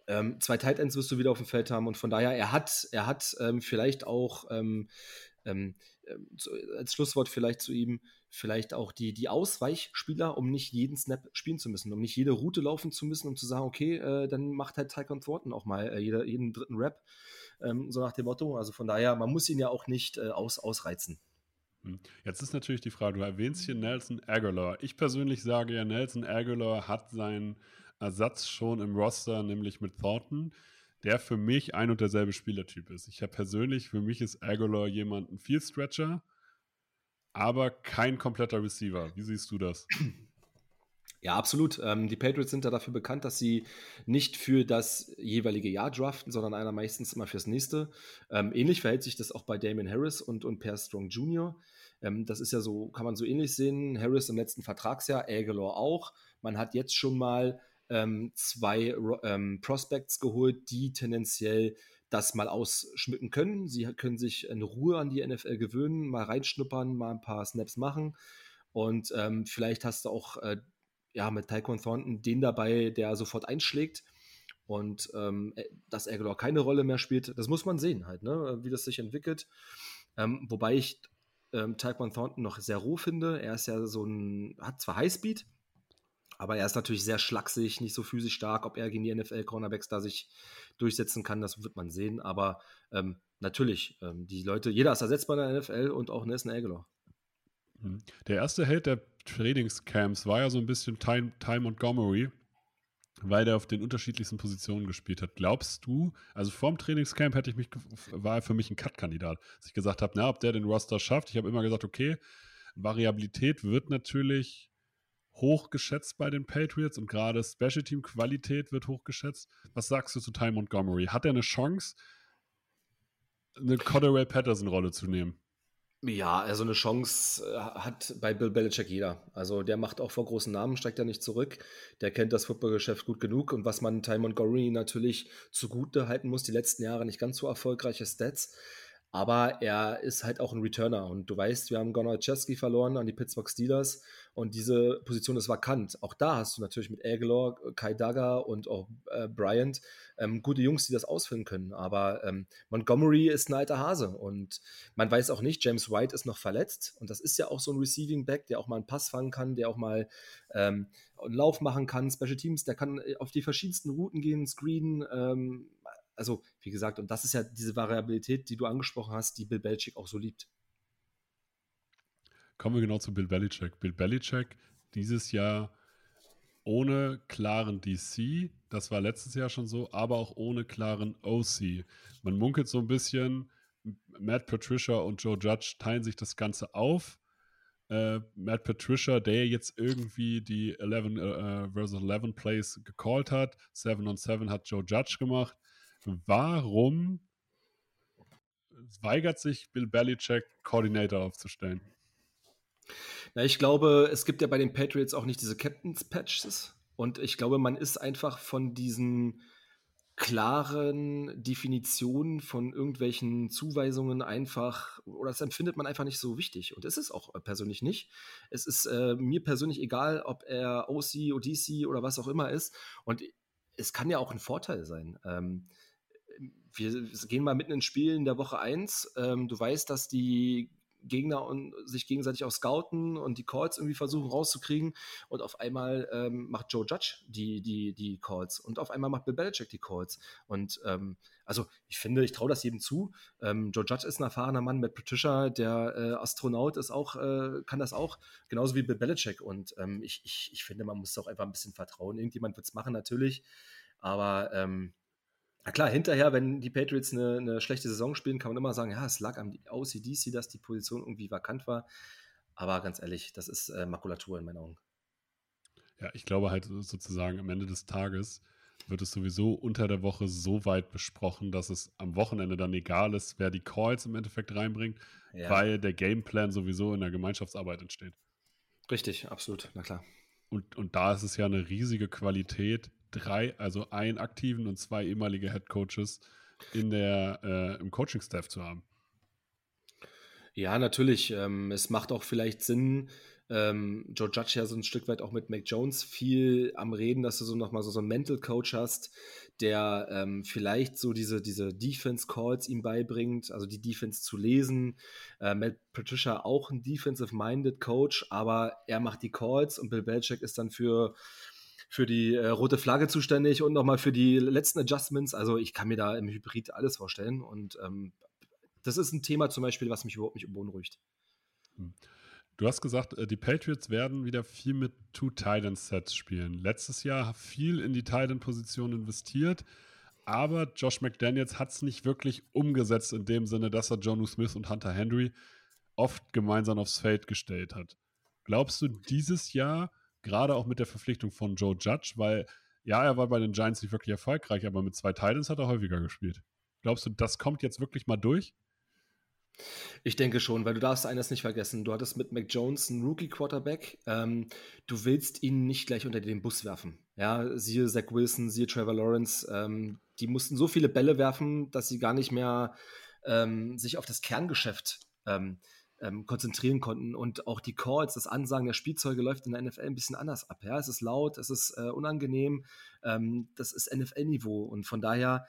Ähm, zwei Tight Ends wirst du wieder auf dem Feld haben und von daher, er hat, er hat ähm, vielleicht auch ähm, ähm zu, als Schlusswort vielleicht zu ihm, vielleicht auch die, die Ausweichspieler, um nicht jeden Snap spielen zu müssen, um nicht jede Route laufen zu müssen, um zu sagen, okay, äh, dann macht halt Tycon Thornton auch mal äh, jeder, jeden dritten Rap, ähm, so nach dem Motto. Also von daher, man muss ihn ja auch nicht äh, aus, ausreizen. Hm. Jetzt ist natürlich die Frage, du erwähnst hier Nelson Aguilar. Ich persönlich sage ja, Nelson Aguilar hat seinen Ersatz schon im Roster, nämlich mit Thornton, der für mich ein und derselbe Spielertyp ist. Ich habe persönlich, für mich ist Aguilar jemand ein Field Stretcher, aber kein kompletter Receiver. Wie siehst du das? Ja, absolut. Ähm, die Patriots sind ja dafür bekannt, dass sie nicht für das jeweilige Jahr draften, sondern einer meistens immer fürs nächste. Ähm, ähnlich verhält sich das auch bei Damon Harris und, und Per Strong Jr. Ähm, das ist ja so, kann man so ähnlich sehen. Harris im letzten Vertragsjahr, Aguilar auch. Man hat jetzt schon mal ähm, zwei ähm, Prospects geholt, die tendenziell das mal ausschmücken können. Sie können sich in Ruhe an die NFL gewöhnen, mal reinschnuppern, mal ein paar Snaps machen. Und ähm, vielleicht hast du auch äh, ja, mit Taekwon Thornton den dabei, der sofort einschlägt. Und ähm, äh, dass Aguilar keine Rolle mehr spielt, das muss man sehen halt, ne? wie das sich entwickelt. Ähm, wobei ich ähm, Taekwon Thornton noch sehr roh finde. Er ist ja so ein, hat zwar Highspeed, aber er ist natürlich sehr schlaksig, nicht so physisch stark. Ob er gegen die NFL-Cornerbacks da sich durchsetzen kann, das wird man sehen. Aber ähm, natürlich, ähm, die Leute, jeder ist ersetzbar in der NFL und auch Nelson Aguilar. Mhm. Der erste Held der Trainingscamps war ja so ein bisschen Ty, Ty Montgomery, weil der auf den unterschiedlichsten Positionen gespielt hat. Glaubst du, also vorm Trainingscamp hätte ich mich, war er für mich ein Cut-Kandidat, dass ich gesagt habe, na, ob der den Roster schafft. Ich habe immer gesagt, okay, Variabilität wird natürlich hochgeschätzt bei den Patriots und gerade Special Team Qualität wird hochgeschätzt. Was sagst du zu Ty Montgomery? Hat er eine Chance, eine Cordell Patterson Rolle zu nehmen? Ja, also eine Chance äh, hat bei Bill Belichick jeder. Also der macht auch vor großen Namen, steigt da nicht zurück. Der kennt das Footballgeschäft gut genug und was man Ty Montgomery natürlich zugute halten muss, die letzten Jahre nicht ganz so erfolgreiche Stats. Aber er ist halt auch ein Returner. Und du weißt, wir haben Gonor Chesky verloren an die Pittsburgh Steelers. Und diese Position ist vakant. Auch da hast du natürlich mit Aguilar, Kai Dagger und auch äh, Bryant ähm, gute Jungs, die das ausfüllen können. Aber ähm, Montgomery ist ein alter Hase. Und man weiß auch nicht, James White ist noch verletzt. Und das ist ja auch so ein Receiving Back, der auch mal einen Pass fangen kann, der auch mal ähm, einen Lauf machen kann. Special Teams, der kann äh, auf die verschiedensten Routen gehen, screenen ähm, also wie gesagt, und das ist ja diese Variabilität, die du angesprochen hast, die Bill Belichick auch so liebt. Kommen wir genau zu Bill Belichick. Bill Belichick dieses Jahr ohne klaren DC, das war letztes Jahr schon so, aber auch ohne klaren OC. Man munkelt so ein bisschen, Matt Patricia und Joe Judge teilen sich das Ganze auf. Uh, Matt Patricia, der jetzt irgendwie die 11 uh, versus 11 Plays gecallt hat. 7 on 7 hat Joe Judge gemacht. Warum weigert sich Bill Belichick, Coordinator aufzustellen? Na, ich glaube, es gibt ja bei den Patriots auch nicht diese Captains Patches. Und ich glaube, man ist einfach von diesen klaren Definitionen von irgendwelchen Zuweisungen einfach, oder das empfindet man einfach nicht so wichtig. Und es ist auch persönlich nicht. Es ist äh, mir persönlich egal, ob er OC, ODC oder was auch immer ist. Und es kann ja auch ein Vorteil sein. Ähm, wir gehen mal mitten ins Spiel in der Woche 1. Ähm, du weißt, dass die Gegner und sich gegenseitig auch scouten und die Calls irgendwie versuchen rauszukriegen. Und auf einmal ähm, macht Joe Judge die, die, die Calls und auf einmal macht Bill Belichick die Calls. Und ähm, also ich finde, ich traue das jedem zu. Ähm, Joe Judge ist ein erfahrener Mann, Matt Patricia, der äh, Astronaut ist auch, äh, kann das auch, genauso wie Bill Belichick. Und ähm, ich, ich, ich finde, man muss auch einfach ein bisschen vertrauen. Irgendjemand wird es machen, natürlich. Aber ähm, na klar, hinterher, wenn die Patriots eine, eine, schlechte Saison spielen, kann man immer sagen, ja, es lag am OCDC, dass die Position irgendwie vakant war. Aber ganz ehrlich, das ist äh, Makulatur in meinen Augen. Ja, ich glaube halt sozusagen am Ende des Tages wird es sowieso unter der Woche so weit besprochen, dass es am Wochenende dann egal ist, wer die Calls im Endeffekt reinbringt, ja. weil der Gameplan sowieso in der Gemeinschaftsarbeit entsteht. Richtig, absolut, na klar. Und, und da ist es ja eine riesige Qualität, drei, also einen aktiven und zwei ehemalige Head Coaches in der, äh, im Coaching-Staff zu haben. Ja, natürlich. Ähm, es macht auch vielleicht Sinn, ähm, Joe Judge ja so ein Stück weit auch mit Mac Jones viel am Reden, dass du so nochmal so, so einen Mental Coach hast, der ähm, vielleicht so diese, diese Defense Calls ihm beibringt, also die Defense zu lesen. Äh, Matt Patricia auch ein Defensive-Minded Coach, aber er macht die Calls und Bill Belichick ist dann für für die äh, rote Flagge zuständig und nochmal für die letzten Adjustments. Also ich kann mir da im Hybrid alles vorstellen und ähm, das ist ein Thema zum Beispiel, was mich überhaupt nicht beunruhigt. Hm. Du hast gesagt, äh, die Patriots werden wieder viel mit Two Titan Sets spielen. Letztes Jahr viel in die Titan Position investiert, aber Josh McDaniels hat es nicht wirklich umgesetzt in dem Sinne, dass er Jonu Smith und Hunter Henry oft gemeinsam aufs Feld gestellt hat. Glaubst du dieses Jahr, gerade auch mit der Verpflichtung von Joe Judge, weil ja, er war bei den Giants nicht wirklich erfolgreich, aber mit zwei Titans hat er häufiger gespielt. Glaubst du, das kommt jetzt wirklich mal durch? Ich denke schon, weil du darfst eines nicht vergessen. Du hattest mit Mac Jones einen Rookie-Quarterback. Ähm, du willst ihn nicht gleich unter den Bus werfen. Ja, siehe Zach Wilson, siehe Trevor Lawrence. Ähm, die mussten so viele Bälle werfen, dass sie gar nicht mehr ähm, sich auf das Kerngeschäft ähm, ähm, konzentrieren konnten. Und auch die Calls, das Ansagen der Spielzeuge läuft in der NFL ein bisschen anders ab. Ja, es ist laut, es ist äh, unangenehm. Ähm, das ist NFL-Niveau. Und von daher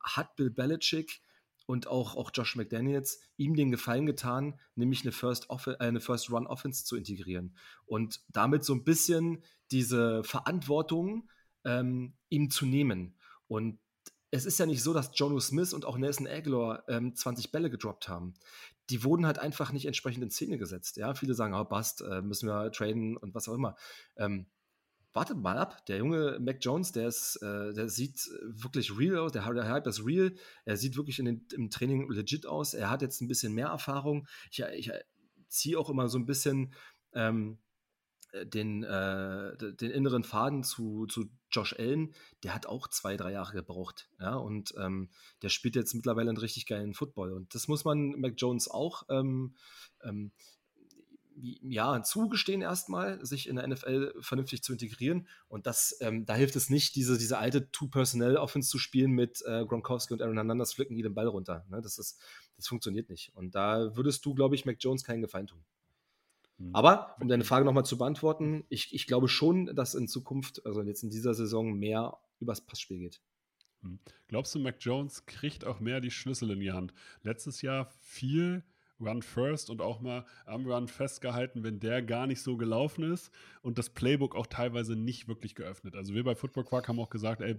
hat Bill Belichick und auch, auch Josh McDaniels ihm den Gefallen getan, nämlich eine First, Off äh, eine First Run Offense zu integrieren und damit so ein bisschen diese Verantwortung ähm, ihm zu nehmen. Und es ist ja nicht so, dass Jono Smith und auch Nelson Aguilar ähm, 20 Bälle gedroppt haben. Die wurden halt einfach nicht entsprechend in Szene gesetzt. Ja, viele sagen, oh, Bast, äh, müssen wir traden und was auch immer. Ähm, wartet mal ab. Der junge Mac Jones, der ist, äh, der sieht wirklich real aus. Der, Hype ist real. Er sieht wirklich den, im Training legit aus. Er hat jetzt ein bisschen mehr Erfahrung. Ich, ich ziehe auch immer so ein bisschen ähm, den, äh, den inneren Faden zu, zu Josh Allen. Der hat auch zwei, drei Jahre gebraucht. Ja, und ähm, der spielt jetzt mittlerweile einen richtig geilen Football. Und das muss man Mac Jones auch ähm, ähm ja, zugestehen erstmal, sich in der NFL vernünftig zu integrieren. Und das, ähm, da hilft es nicht, diese, diese alte Two-Personnel-Offense zu spielen mit äh, Gronkowski und Aaron Hernandez flicken die den Ball runter. Ne? Das, ist, das funktioniert nicht. Und da würdest du, glaube ich, Mac Jones keinen Gefallen tun. Mhm. Aber, um deine Frage nochmal zu beantworten, ich, ich glaube schon, dass in Zukunft, also jetzt in dieser Saison, mehr übers Passspiel geht. Hm. Glaubst du, Mac Jones kriegt auch mehr die Schlüssel in die Hand? Letztes Jahr viel Run First und auch mal am Run festgehalten, wenn der gar nicht so gelaufen ist und das Playbook auch teilweise nicht wirklich geöffnet. Also wir bei Football Quark haben auch gesagt, ey,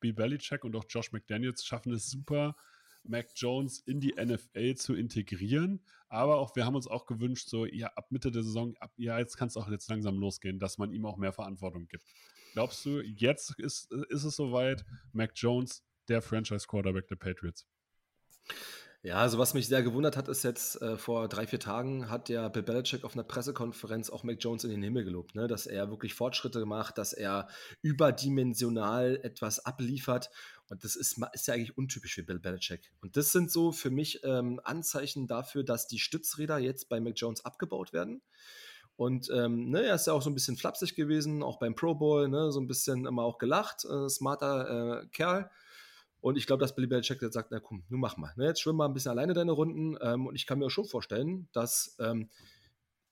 Bill Belichick und auch Josh McDaniels schaffen es super, Mac Jones in die NFL zu integrieren. Aber auch wir haben uns auch gewünscht, so ja, ab Mitte der Saison, ab, ja, jetzt kann es auch jetzt langsam losgehen, dass man ihm auch mehr Verantwortung gibt. Glaubst du, jetzt ist, ist es soweit, Mac Jones, der Franchise Quarterback der Patriots? Ja, also was mich sehr gewundert hat, ist jetzt äh, vor drei, vier Tagen hat der Bill Belichick auf einer Pressekonferenz auch Mac Jones in den Himmel gelobt, ne? dass er wirklich Fortschritte macht, dass er überdimensional etwas abliefert. Und das ist, ist ja eigentlich untypisch für Bill Belichick. Und das sind so für mich ähm, Anzeichen dafür, dass die Stützräder jetzt bei Mac Jones abgebaut werden. Und ähm, ne, er ist ja auch so ein bisschen flapsig gewesen, auch beim Pro Bowl, ne, so ein bisschen immer auch gelacht, äh, smarter äh, Kerl. Und ich glaube, dass Billy Belichick jetzt sagt, na komm, nun mach mal. Ne? Jetzt schwimm mal ein bisschen alleine deine Runden. Ähm, und ich kann mir schon vorstellen, dass ähm,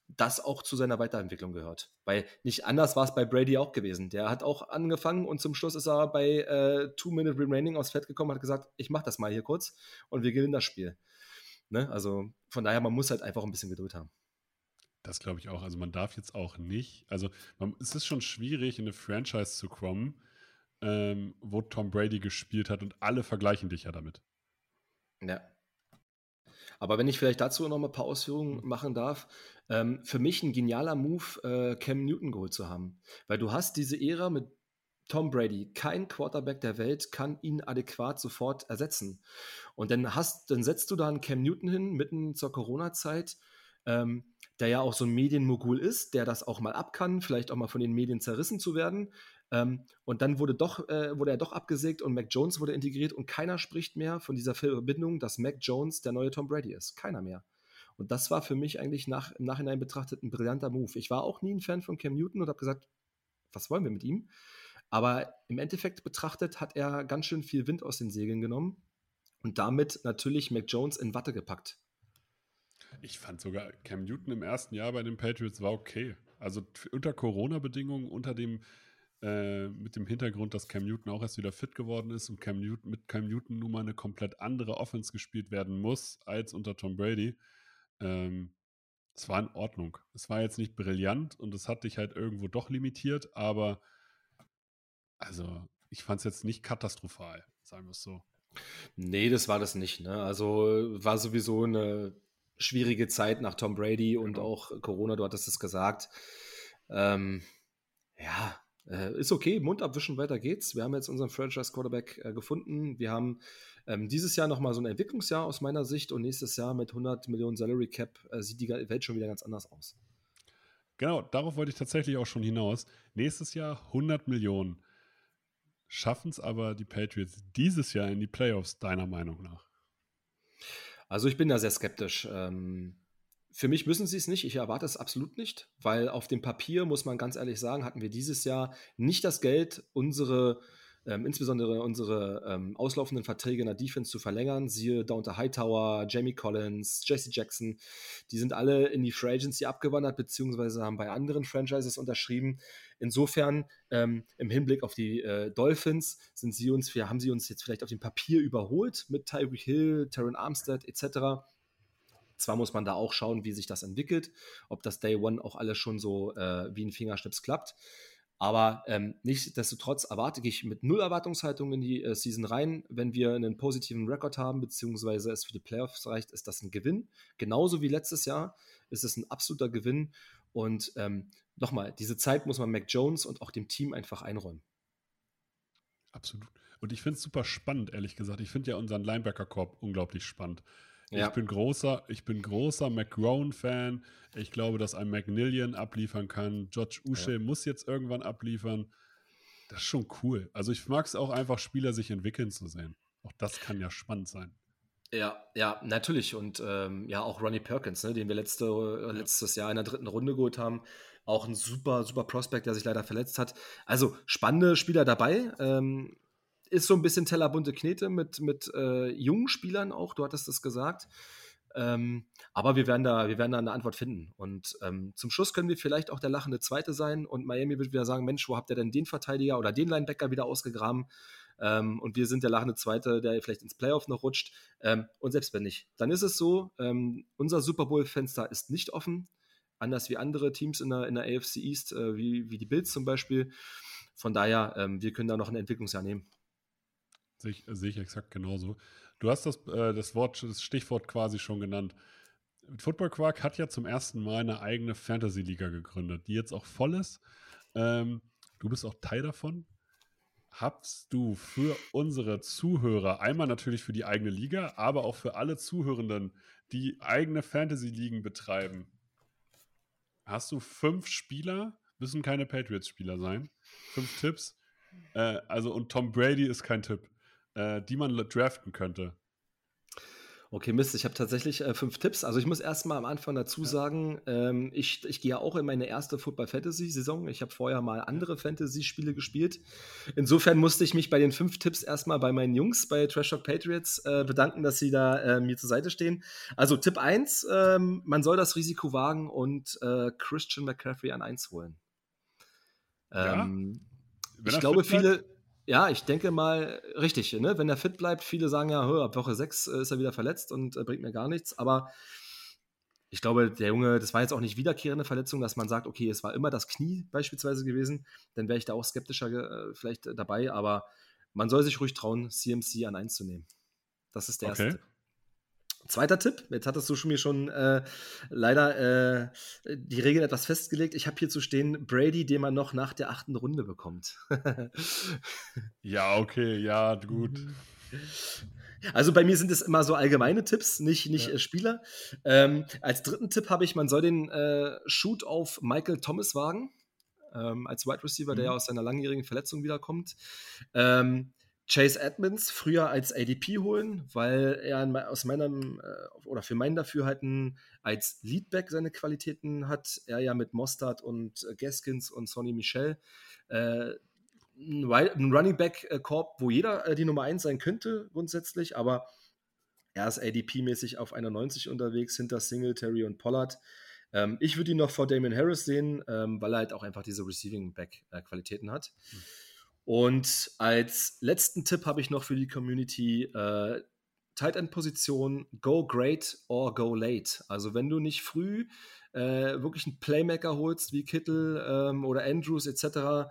das auch zu seiner Weiterentwicklung gehört. Weil nicht anders war es bei Brady auch gewesen. Der hat auch angefangen und zum Schluss ist er bei äh, Two Minute Remaining aufs Fett gekommen und hat gesagt, ich mach das mal hier kurz und wir gewinnen das Spiel. Ne? Also von daher, man muss halt einfach ein bisschen Geduld haben. Das glaube ich auch. Also man darf jetzt auch nicht, also man, es ist schon schwierig, in eine Franchise zu kommen, ähm, wo Tom Brady gespielt hat und alle vergleichen dich ja damit. Ja. Aber wenn ich vielleicht dazu noch mal ein paar Ausführungen mhm. machen darf, ähm, für mich ein genialer Move, äh, Cam Newton geholt zu haben. Weil du hast diese Ära mit Tom Brady, kein Quarterback der Welt kann ihn adäquat sofort ersetzen. Und dann hast, dann setzt du da einen Cam Newton hin, mitten zur Corona-Zeit, ähm, der ja auch so ein Medienmogul ist, der das auch mal ab kann, vielleicht auch mal von den Medien zerrissen zu werden, Ähm, und dann wurde, doch, äh, wurde er doch abgesägt und Mac Jones wurde integriert und keiner spricht mehr von dieser Verbindung, dass Mac Jones der neue Tom Brady ist. Keiner mehr. Und das war für mich eigentlich nach, im Nachhinein betrachtet ein brillanter Move. Ich war auch nie ein Fan von Cam Newton und habe gesagt, was wollen wir mit ihm? Aber im Endeffekt betrachtet hat er ganz schön viel Wind aus den Segeln genommen und damit natürlich Mac Jones in Watte gepackt. Ich fand sogar Cam Newton im ersten Jahr bei den Patriots war okay. Also unter Corona-Bedingungen, unter dem äh, mit dem Hintergrund, dass Cam Newton auch erst wieder fit geworden ist und Cam Newton, mit Cam Newton nun mal eine komplett andere Offense gespielt werden muss als unter Tom Brady. Ähm, es war in Ordnung. Es war jetzt nicht brillant und es hat dich halt irgendwo doch limitiert, aber also ich fand es jetzt nicht katastrophal, sagen wir es so. Nee, das war das nicht. Ne? Also war sowieso eine schwierige Zeit nach Tom Brady und genau. auch Corona, du hattest es gesagt. Ähm, ja, äh, ist okay, Mund abwischen, weiter geht's. Wir haben jetzt unseren Franchise-Quarterback äh, gefunden. Wir haben ähm, dieses Jahr nochmal so ein Entwicklungsjahr aus meiner Sicht und nächstes Jahr mit 100 Millionen Salary Cap äh, sieht die Welt schon wieder ganz anders aus. Genau, darauf wollte ich tatsächlich auch schon hinaus. Nächstes Jahr 100 Millionen. Schaffen es aber die Patriots dieses Jahr in die Playoffs, deiner Meinung nach? Also ich bin da sehr skeptisch. Ähm, für mich müssen sie es nicht. Ich erwarte es absolut nicht, weil auf dem Papier, muss man ganz ehrlich sagen, hatten wir dieses Jahr nicht das Geld, unsere ähm, insbesondere unsere ähm, auslaufenden Verträge in der Defense zu verlängern. Siehe Downter Hightower, Jamie Collins, Jesse Jackson, die sind alle in die Free Agency abgewandert, beziehungsweise haben bei anderen Franchises unterschrieben. Insofern, ähm, im Hinblick auf die äh, Dolphins, sind sie uns, wir haben sie uns jetzt vielleicht auf dem Papier überholt mit Tyreek Hill, Terran Armstead etc. Zwar muss man da auch schauen, wie sich das entwickelt, ob das Day One auch alles schon so äh, wie ein Fingerschnips klappt. Aber ähm, nichtsdestotrotz erwarte ich mit null Erwartungshaltung in die äh, Season rein. Wenn wir einen positiven Rekord haben, beziehungsweise es für die Playoffs reicht, ist das ein Gewinn. Genauso wie letztes Jahr ist es ein absoluter Gewinn. Und ähm, nochmal, diese Zeit muss man Mac Jones und auch dem Team einfach einräumen. Absolut. Und ich finde es super spannend, ehrlich gesagt. Ich finde ja unseren Linebacker-Korb unglaublich spannend. Ja. Ich bin großer, ich bin großer McGrone-Fan. Ich glaube, dass ein McNillian abliefern kann. George Usche ja. muss jetzt irgendwann abliefern. Das ist schon cool. Also ich mag es auch einfach, Spieler sich entwickeln zu sehen. Auch das kann ja spannend sein. Ja, ja, natürlich. Und ähm, ja, auch Ronnie Perkins, ne, den wir letzte, äh, letztes Jahr in der dritten Runde geholt haben. Auch ein super, super Prospect, der sich leider verletzt hat. Also spannende Spieler dabei. Ähm, ist so ein bisschen tellerbunte Knete mit, mit äh, jungen Spielern auch, du hattest es gesagt. Ähm, aber wir werden, da, wir werden da eine Antwort finden. Und ähm, zum Schluss können wir vielleicht auch der lachende Zweite sein und Miami wird wieder sagen: Mensch, wo habt ihr denn den Verteidiger oder den Linebacker wieder ausgegraben? Ähm, und wir sind der lachende Zweite, der vielleicht ins Playoff noch rutscht. Ähm, und selbst wenn nicht, dann ist es so: ähm, unser Super Bowl-Fenster ist nicht offen, anders wie andere Teams in der, in der AFC East, äh, wie, wie die Bills zum Beispiel. Von daher, ähm, wir können da noch ein Entwicklungsjahr nehmen. Sehe ich, sehe ich exakt genauso. Du hast das, äh, das Wort, das Stichwort quasi schon genannt. Football Quark hat ja zum ersten Mal eine eigene Fantasy-Liga gegründet, die jetzt auch voll ist. Ähm, du bist auch Teil davon. Hast du für unsere Zuhörer, einmal natürlich für die eigene Liga, aber auch für alle Zuhörenden, die eigene Fantasy-Ligen betreiben, hast du fünf Spieler, müssen keine Patriots-Spieler sein, fünf Tipps. Äh, also, und Tom Brady ist kein Tipp äh, die man draften könnte? Okay, Mist, ich habe tatsächlich äh, fünf Tipps. Also ich muss erstmal am Anfang dazu sagen, ähm, ich, ich gehe ja auch in meine erste Football-Fantasy-Saison. Ich habe vorher mal andere Fantasy-Spiele gespielt. Insofern musste ich mich bei den fünf Tipps erstmal bei meinen Jungs bei Trash Talk Patriots äh, bedanken, dass sie da äh, mir zur Seite stehen. Also Tipp 1, ähm, man soll das Risiko wagen und äh, Christian McCaffrey an 1 holen. Ähm, ja? ich glaube, viele... Ja, ich denke mal, richtig, ne? wenn er fit bleibt, viele sagen ja, ab Woche 6 äh, ist er wieder verletzt und äh, bringt mir gar nichts, aber ich glaube, der Junge, das war jetzt auch nicht wiederkehrende Verletzung, dass man sagt, okay, es war immer das Knie beispielsweise gewesen, dann wäre ich da auch skeptischer äh, vielleicht dabei, aber man soll sich ruhig trauen, CMC an 1 zu nehmen. Das ist der okay. erste Tipp. Zweiter Tipp, jetzt hattest du schon mir schon äh, leider äh, die Regeln etwas festgelegt. Ich habe hier zu stehen, Brady, den man noch nach der achten Runde bekommt. [LAUGHS] ja, okay, ja, gut. Also bei mir sind es immer so allgemeine Tipps, nicht, nicht ja. äh, Spieler. Ähm, als dritten Tipp habe ich, man soll den äh, Shoot auf Michael Thomas wagen. ähm, als Wide Receiver, mhm. der ja aus seiner langjährigen Verletzung wiederkommt. Ähm, Chase Edmonds früher als ADP holen, weil er aus meinem äh, oder für meinen Dafürhalten als Leadback seine Qualitäten hat. Er ja mit Mostard und äh, Gaskins und Sonny Michel äh, ein Running Back äh, Korb, wo jeder die Nummer 1 sein könnte grundsätzlich, aber er ist ADP-mäßig auf 91 unterwegs hinter Singletary und Pollard. Ähm, ich würde ihn noch vor Damon Harris sehen, ähm, weil er halt auch einfach diese Receiving Back Qualitäten hat. Mhm. Und als letzten Tipp habe ich noch für die Community äh, Tight End Position Go Great or Go Late. Also wenn du nicht früh äh, wirklich einen Playmaker holst wie Kittel ähm, oder Andrews etc.,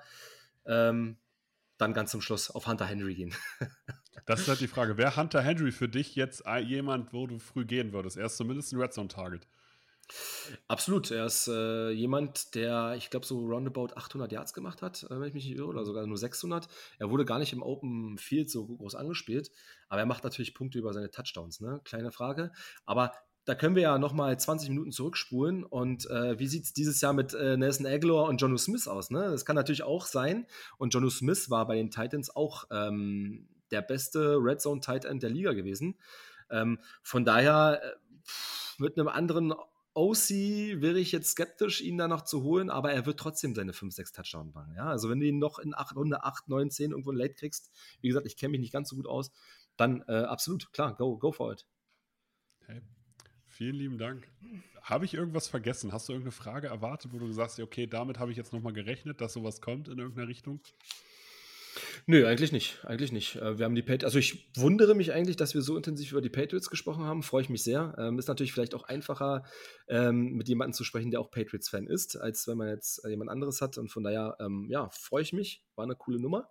ähm, dann ganz zum Schluss auf Hunter Henry gehen. [LAUGHS] das ist halt die Frage. Wäre Hunter Henry für dich jetzt jemand, wo du früh gehen würdest? Er ist zumindest ein Red Zone Target. Absolut. Er ist äh, jemand, der, ich glaube, so roundabout 800 Yards gemacht hat, äh, wenn ich mich nicht irre, oder sogar nur 600. Er wurde gar nicht im Open Field so groß angespielt, aber er macht natürlich Punkte über seine Touchdowns, ne? Kleine Frage. Aber da können wir ja nochmal 20 Minuten zurückspulen. Und äh, wie sieht es dieses Jahr mit äh, Nelson Aguilar und Jonu Smith aus? Ne? Das kann natürlich auch sein. Und Jonu Smith war bei den Titans auch ähm, der beste Red Zone Tight End der Liga gewesen. Ähm, von daher äh, mit einem anderen OC wäre ich jetzt skeptisch, ihn da noch zu holen, aber er wird trotzdem seine 5, 6 Touchdowns machen. Ja? Also wenn du ihn noch in 8, Runde 8, 9, 10 irgendwo late kriegst, wie gesagt, ich kenne mich nicht ganz so gut aus, dann äh, absolut, klar, go, go for it. Hey, vielen lieben Dank. Habe ich irgendwas vergessen? Hast du irgendeine Frage erwartet, wo du sagst, okay, damit habe ich jetzt nochmal gerechnet, dass sowas kommt in irgendeiner Richtung? Nö, eigentlich nicht. Eigentlich nicht. Äh, wir haben die Patriots. Also ich wundere mich eigentlich, dass wir so intensiv über die Patriots gesprochen haben. Freue ich mich sehr. Ähm, ist natürlich vielleicht auch einfacher, ähm, mit jemandem zu sprechen, der auch Patriots-Fan ist, als wenn man jetzt äh, jemand anderes hat. Und von daher, ähm, ja, freue ich mich. War eine coole Nummer.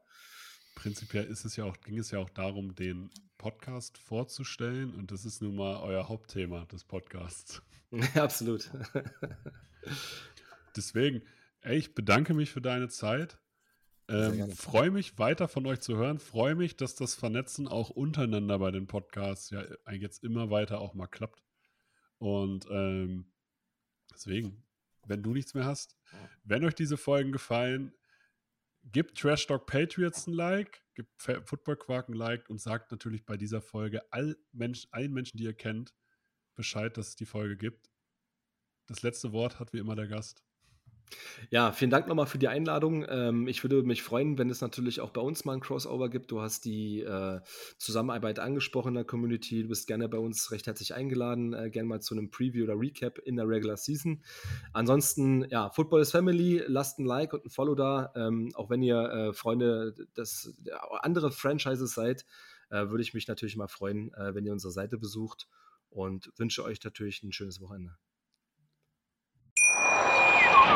Prinzipiell ist es ja auch, ging es ja auch darum, den Podcast vorzustellen. Und das ist nun mal euer Hauptthema des Podcasts. [LAUGHS] Absolut. Deswegen, ey, ich bedanke mich für deine Zeit. Ähm, freue mich weiter von euch zu hören. Freue mich, dass das Vernetzen auch untereinander bei den Podcasts ja jetzt immer weiter auch mal klappt. Und ähm, deswegen, wenn du nichts mehr hast, wenn euch diese Folgen gefallen, gebt Trash Dog Patriots ein Like, gebt Football Quark ein Like und sagt natürlich bei dieser Folge all Mensch, allen Menschen, die ihr kennt, Bescheid, dass es die Folge gibt. Das letzte Wort hat wie immer der Gast. Ja, vielen Dank nochmal für die Einladung. Ähm, ich würde mich freuen, wenn es natürlich auch bei uns mal ein Crossover gibt. Du hast die äh, Zusammenarbeit angesprochen in der Community. Du bist gerne bei uns recht herzlich eingeladen, äh, gerne mal zu einem Preview oder Recap in der Regular Season. Ansonsten, ja, Football is Family. Lasst ein Like und ein Follow da. Ähm, auch wenn ihr äh, Freunde des andere Franchises seid, äh, würde ich mich natürlich mal freuen, äh, wenn ihr unsere Seite besucht und wünsche euch natürlich ein schönes Wochenende.